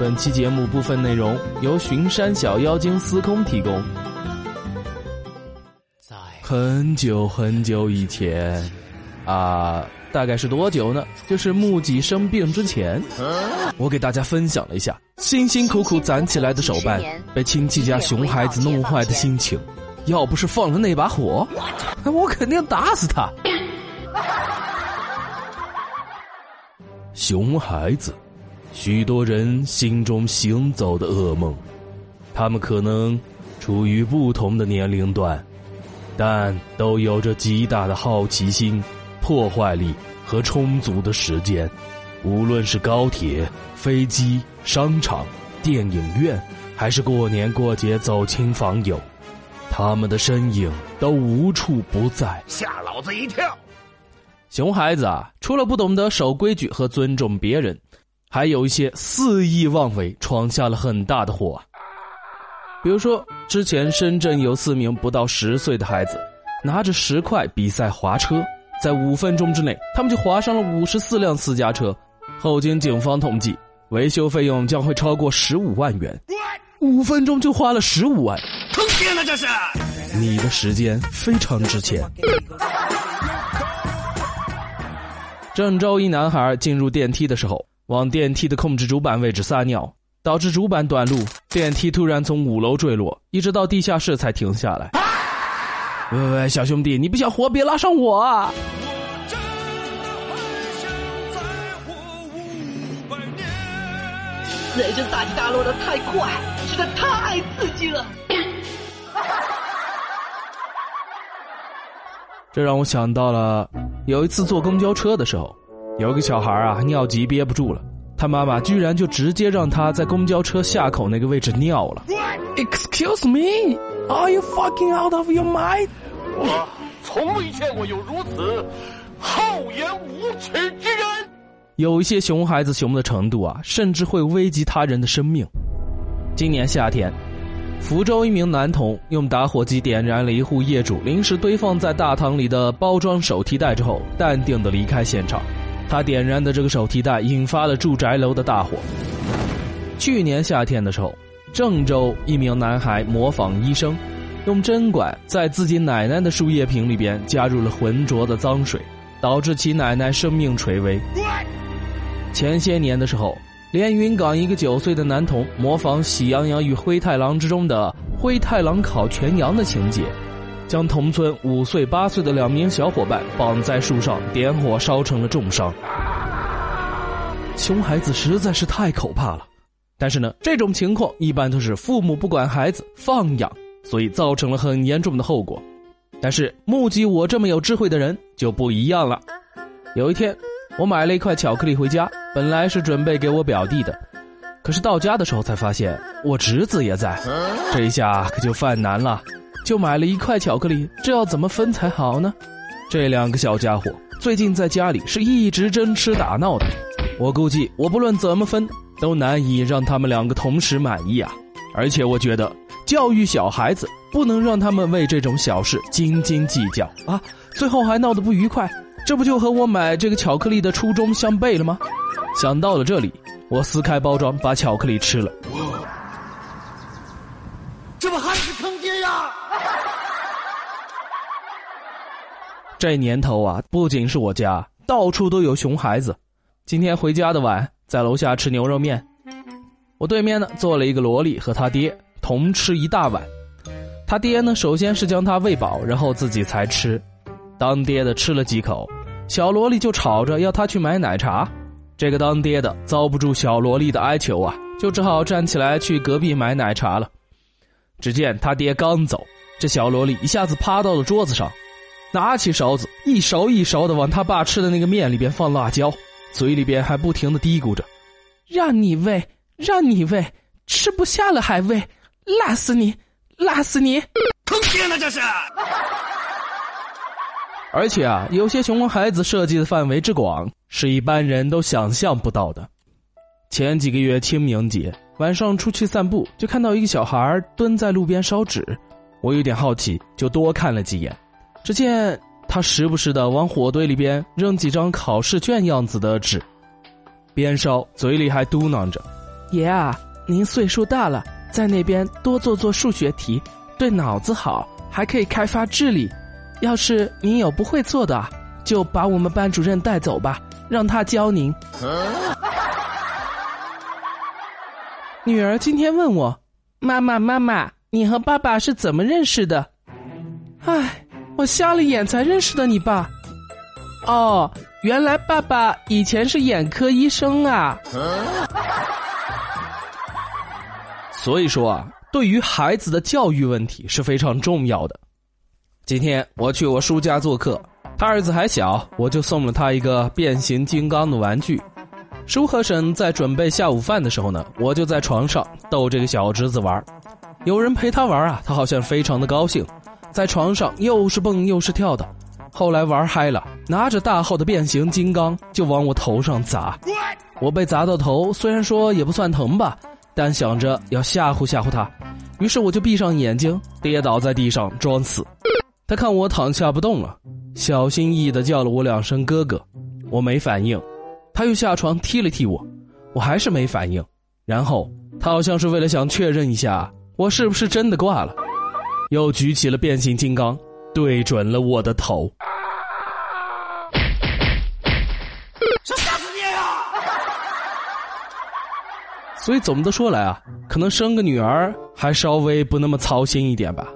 本期节目部分内容由巡山小妖精司空提供。在很久很久以前，啊，大概是多久呢？就是木吉生病之前，我给大家分享了一下辛辛苦苦攒起来的手办被亲戚家熊孩子弄坏的心情。要不是放了那把火，我肯定打死他。熊孩子。许多人心中行走的噩梦，他们可能处于不同的年龄段，但都有着极大的好奇心、破坏力和充足的时间。无论是高铁、飞机、商场、电影院，还是过年过节走亲访友，他们的身影都无处不在，吓老子一跳。熊孩子啊，除了不懂得守规矩和尊重别人。还有一些肆意妄为，闯下了很大的祸。比如说，之前深圳有四名不到十岁的孩子，拿着石块比赛滑车，在五分钟之内，他们就滑上了五十四辆私家车。后经警方统计，维修费用将会超过十五万元。五分钟就花了十五万，坑爹了这是！你的时间非常值钱。郑州一男孩进入电梯的时候。往电梯的控制主板位置撒尿，导致主板短路，电梯突然从五楼坠落，一直到地下室才停下来。喂喂，小兄弟，你不想活，别拉上我啊！雷阵大起大落的太快，实在太刺激了。这让我想到了有一次坐公交车的时候。有个小孩啊，尿急憋不住了，他妈妈居然就直接让他在公交车下口那个位置尿了。Excuse me, are you fucking out of your mind？我从未见过有如此厚颜无耻之人。有一些熊孩子熊的程度啊，甚至会危及他人的生命。今年夏天，福州一名男童用打火机点燃了一户业主临时堆放在大堂里的包装手提袋之后，淡定的离开现场。他点燃的这个手提袋引发了住宅楼的大火。去年夏天的时候，郑州一名男孩模仿医生，用针管在自己奶奶的输液瓶里边加入了浑浊的脏水，导致其奶奶生命垂危。前些年的时候，连云港一个九岁的男童模仿《喜羊羊与灰太狼》之中的灰太狼烤全羊的情节。将同村五岁、八岁的两名小伙伴绑在树上，点火烧成了重伤。熊孩子实在是太可怕了，但是呢，这种情况一般都是父母不管孩子放养，所以造成了很严重的后果。但是目击我这么有智慧的人就不一样了。有一天，我买了一块巧克力回家，本来是准备给我表弟的，可是到家的时候才发现我侄子也在，这一下可就犯难了。就买了一块巧克力，这要怎么分才好呢？这两个小家伙最近在家里是一直争吃打闹的，我估计我不论怎么分，都难以让他们两个同时满意啊！而且我觉得教育小孩子不能让他们为这种小事斤斤计较啊，最后还闹得不愉快，这不就和我买这个巧克力的初衷相悖了吗？想到了这里，我撕开包装，把巧克力吃了。这不还是坑爹呀！这年头啊，不仅是我家，到处都有熊孩子。今天回家的晚，在楼下吃牛肉面，我对面呢坐了一个萝莉和他爹，同吃一大碗。他爹呢，首先是将他喂饱，然后自己才吃。当爹的吃了几口，小萝莉就吵着要他去买奶茶。这个当爹的遭不住小萝莉的哀求啊，就只好站起来去隔壁买奶茶了。只见他爹刚走，这小萝莉一下子趴到了桌子上。拿起勺子，一勺一勺的往他爸吃的那个面里边放辣椒，嘴里边还不停的嘀咕着：“让你喂，让你喂，吃不下了还喂，辣死你，辣死你！”坑爹呢这是！而且啊，有些熊孩子设计的范围之广，是一般人都想象不到的。前几个月清明节晚上出去散步，就看到一个小孩蹲在路边烧纸，我有点好奇，就多看了几眼。只见他时不时的往火堆里边扔几张考试卷样子的纸，边烧嘴里还嘟囔着：“爷啊，您岁数大了，在那边多做做数学题，对脑子好，还可以开发智力。要是您有不会做的，就把我们班主任带走吧，让他教您。女儿今天问我：“妈妈，妈妈，你和爸爸是怎么认识的？”唉，我瞎了眼才认识的你爸。哦，原来爸爸以前是眼科医生啊。所以说啊，对于孩子的教育问题是非常重要的。今天我去我叔家做客，他儿子还小，我就送了他一个变形金刚的玩具。叔和婶在准备下午饭的时候呢，我就在床上逗这个小侄子玩。有人陪他玩啊，他好像非常的高兴，在床上又是蹦又是跳的。后来玩嗨了，拿着大号的变形金刚就往我头上砸。我被砸到头，虽然说也不算疼吧，但想着要吓唬吓唬他，于是我就闭上眼睛，跌倒在地上装死。他看我躺下不动了，小心翼翼的叫了我两声哥哥，我没反应，他又下床踢了踢我，我还是没反应，然后他好像是为了想确认一下我是不是真的挂了，又举起了变形金刚，对准了我的头，想吓死你啊！所以总的说来啊，可能生个女儿还稍微不那么操心一点吧。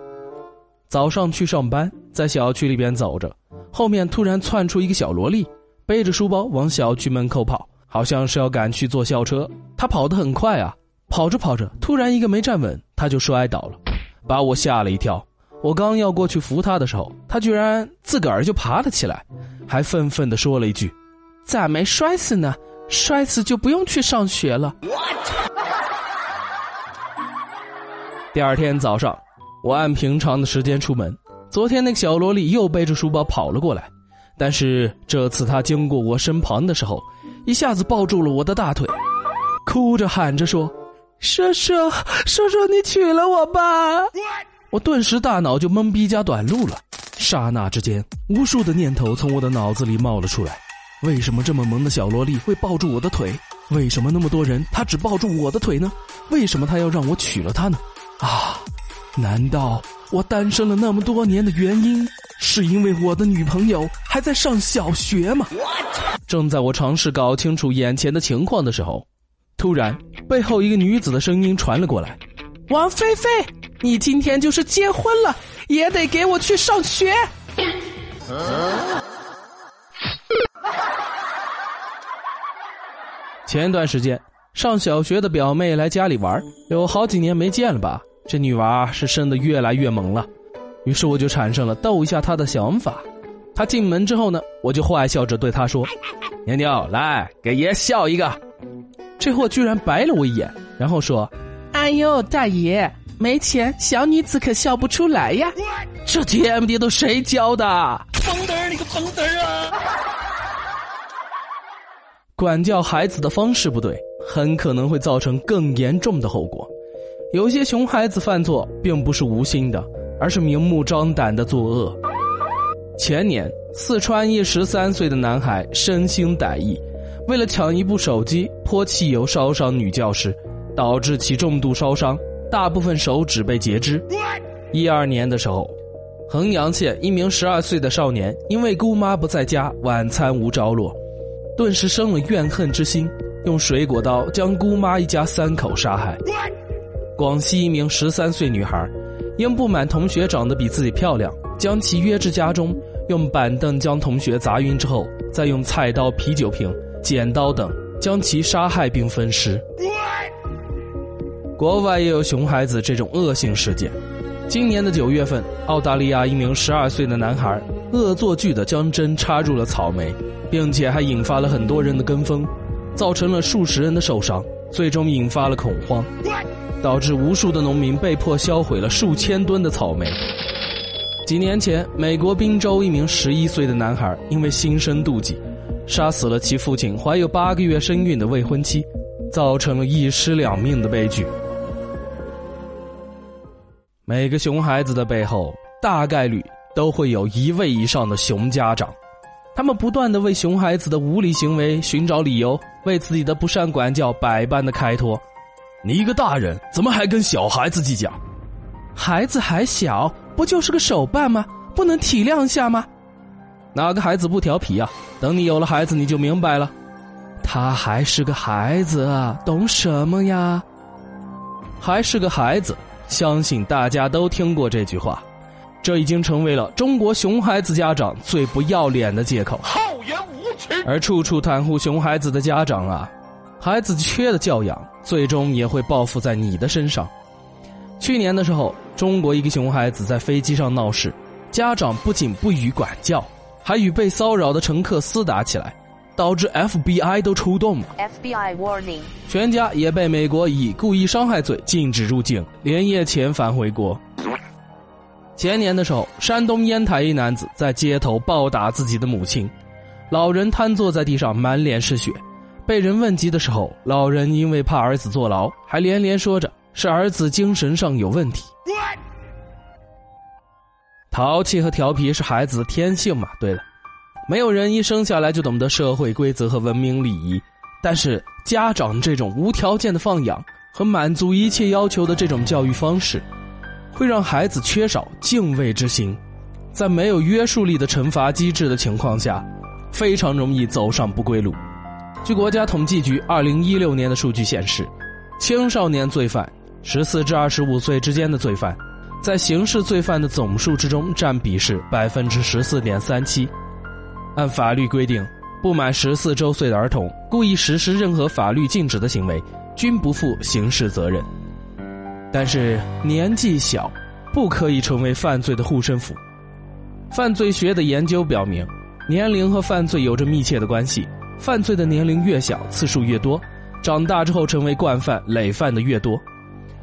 早上去上班，在小区里边走着，后面突然窜出一个小萝莉，背着书包往小区门口跑，好像是要赶去坐校车。她跑得很快啊，跑着跑着，突然一个没站稳，她就摔倒了，把我吓了一跳。我刚要过去扶他的时候，他居然自个儿就爬了起来，还愤愤地说了一句：“咋没摔死呢？摔死就不用去上学了。”第二天早上。我按平常的时间出门，昨天那个小萝莉又背着书包跑了过来，但是这次她经过我身旁的时候，一下子抱住了我的大腿，哭着喊着说：“叔叔，叔叔，你娶了我吧！”我顿时大脑就懵逼加短路了，刹那之间，无数的念头从我的脑子里冒了出来：为什么这么萌的小萝莉会抱住我的腿？为什么那么多人她只抱住我的腿呢？为什么她要让我娶了她呢？啊！难道我单身了那么多年的原因，是因为我的女朋友还在上小学吗？正在我尝试搞清楚眼前的情况的时候，突然背后一个女子的声音传了过来：“王菲菲，你今天就是结婚了，也得给我去上学。”前段时间上小学的表妹来家里玩，有好几年没见了吧？这女娃是生的越来越萌了，于是我就产生了逗一下她的想法。她进门之后呢，我就坏笑着对她说：“妞妞，来给爷笑一个。”这货居然白了我一眼，然后说：“哎呦，大爷，没钱，小女子可笑不出来呀。”这 TMD 都谁教的？疯嘚儿，你个疯嘚儿啊！管教孩子的方式不对，很可能会造成更严重的后果。有些熊孩子犯错并不是无心的，而是明目张胆的作恶。前年，四川一十三岁的男孩生心歹意，为了抢一部手机，泼汽油烧伤女教师，导致其重度烧伤，大部分手指被截肢。一二年的时候，衡阳县一名十二岁的少年因为姑妈不在家，晚餐无着落，顿时生了怨恨之心，用水果刀将姑妈一家三口杀害。广西一名十三岁女孩，因不满同学长得比自己漂亮，将其约至家中，用板凳将同学砸晕之后，再用菜刀、啤酒瓶、剪刀等将其杀害并分尸。国外也有熊孩子这种恶性事件。今年的九月份，澳大利亚一名十二岁的男孩恶作剧的将针插入了草莓，并且还引发了很多人的跟风，造成了数十人的受伤，最终引发了恐慌。导致无数的农民被迫销毁了数千吨的草莓。几年前，美国宾州一名十一岁的男孩因为心生妒忌，杀死了其父亲怀有八个月身孕的未婚妻，造成了一尸两命的悲剧。每个熊孩子的背后，大概率都会有一位以上的熊家长，他们不断的为熊孩子的无理行为寻找理由，为自己的不善管教百般的开脱。你一个大人怎么还跟小孩子计较？孩子还小，不就是个手办吗？不能体谅一下吗？哪个孩子不调皮啊？等你有了孩子，你就明白了。他还是个孩子啊，懂什么呀？还是个孩子，相信大家都听过这句话。这已经成为了中国熊孩子家长最不要脸的借口。厚颜无耻！而处处袒护熊孩子的家长啊，孩子缺的教养，最终也会报复在你的身上。去年的时候，中国一个熊孩子在飞机上闹事，家长不仅不予管教，还与被骚扰的乘客厮打起来，导致 FBI 都出动了。FBI warning，全家也被美国以故意伤害罪禁止入境，连夜遣返回国。前年的时候，山东烟台一男子在街头暴打自己的母亲，老人瘫坐在地上，满脸是血。被人问及的时候，老人因为怕儿子坐牢，还连连说着是儿子精神上有问题。淘气和调皮是孩子的天性嘛？对了，没有人一生下来就懂得社会规则和文明礼仪，但是家长这种无条件的放养和满足一切要求的这种教育方式。会让孩子缺少敬畏之心，在没有约束力的惩罚机制的情况下，非常容易走上不归路。据国家统计局二零一六年的数据显示，青少年罪犯（十四至二十五岁之间的罪犯）在刑事罪犯的总数之中占比是百分之十四点三七。按法律规定，不满十四周岁的儿童故意实施任何法律禁止的行为，均不负刑事责任。但是年纪小，不可以成为犯罪的护身符。犯罪学的研究表明，年龄和犯罪有着密切的关系。犯罪的年龄越小，次数越多，长大之后成为惯犯、累犯的越多。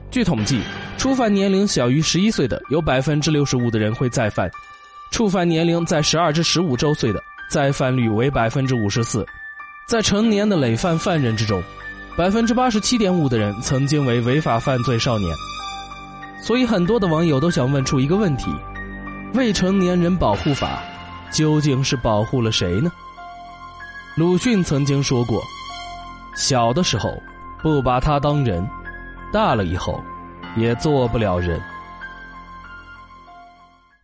据统计，初犯年龄小于十一岁的，有百分之六十五的人会再犯；触犯年龄在十二至十五周岁的，再犯率为百分之五十四。在成年的累犯犯人之中，百分之八十七点五的人曾经为违法犯罪少年，所以很多的网友都想问出一个问题：未成年人保护法究竟是保护了谁呢？鲁迅曾经说过：“小的时候不把他当人，大了以后也做不了人。”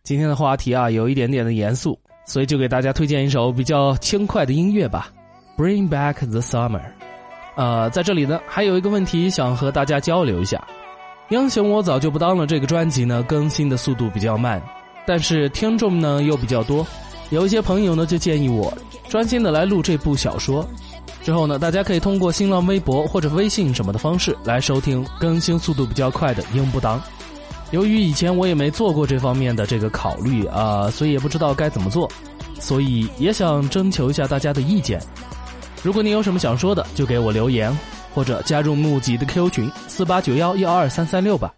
今天的话题啊，有一点点的严肃，所以就给大家推荐一首比较轻快的音乐吧，《Bring Back the Summer》。呃，在这里呢，还有一个问题想和大家交流一下。英雄我早就不当了。这个专辑呢，更新的速度比较慢，但是听众呢又比较多。有一些朋友呢就建议我专心的来录这部小说。之后呢，大家可以通过新浪微博或者微信什么的方式来收听更新速度比较快的英不当。由于以前我也没做过这方面的这个考虑啊，所以也不知道该怎么做，所以也想征求一下大家的意见。如果你有什么想说的，就给我留言，或者加入募集的 Q 群四八九幺幺二三三六吧。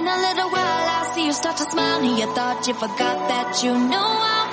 In a little while I'll see you start to smile and you thought you forgot that you know. Baby,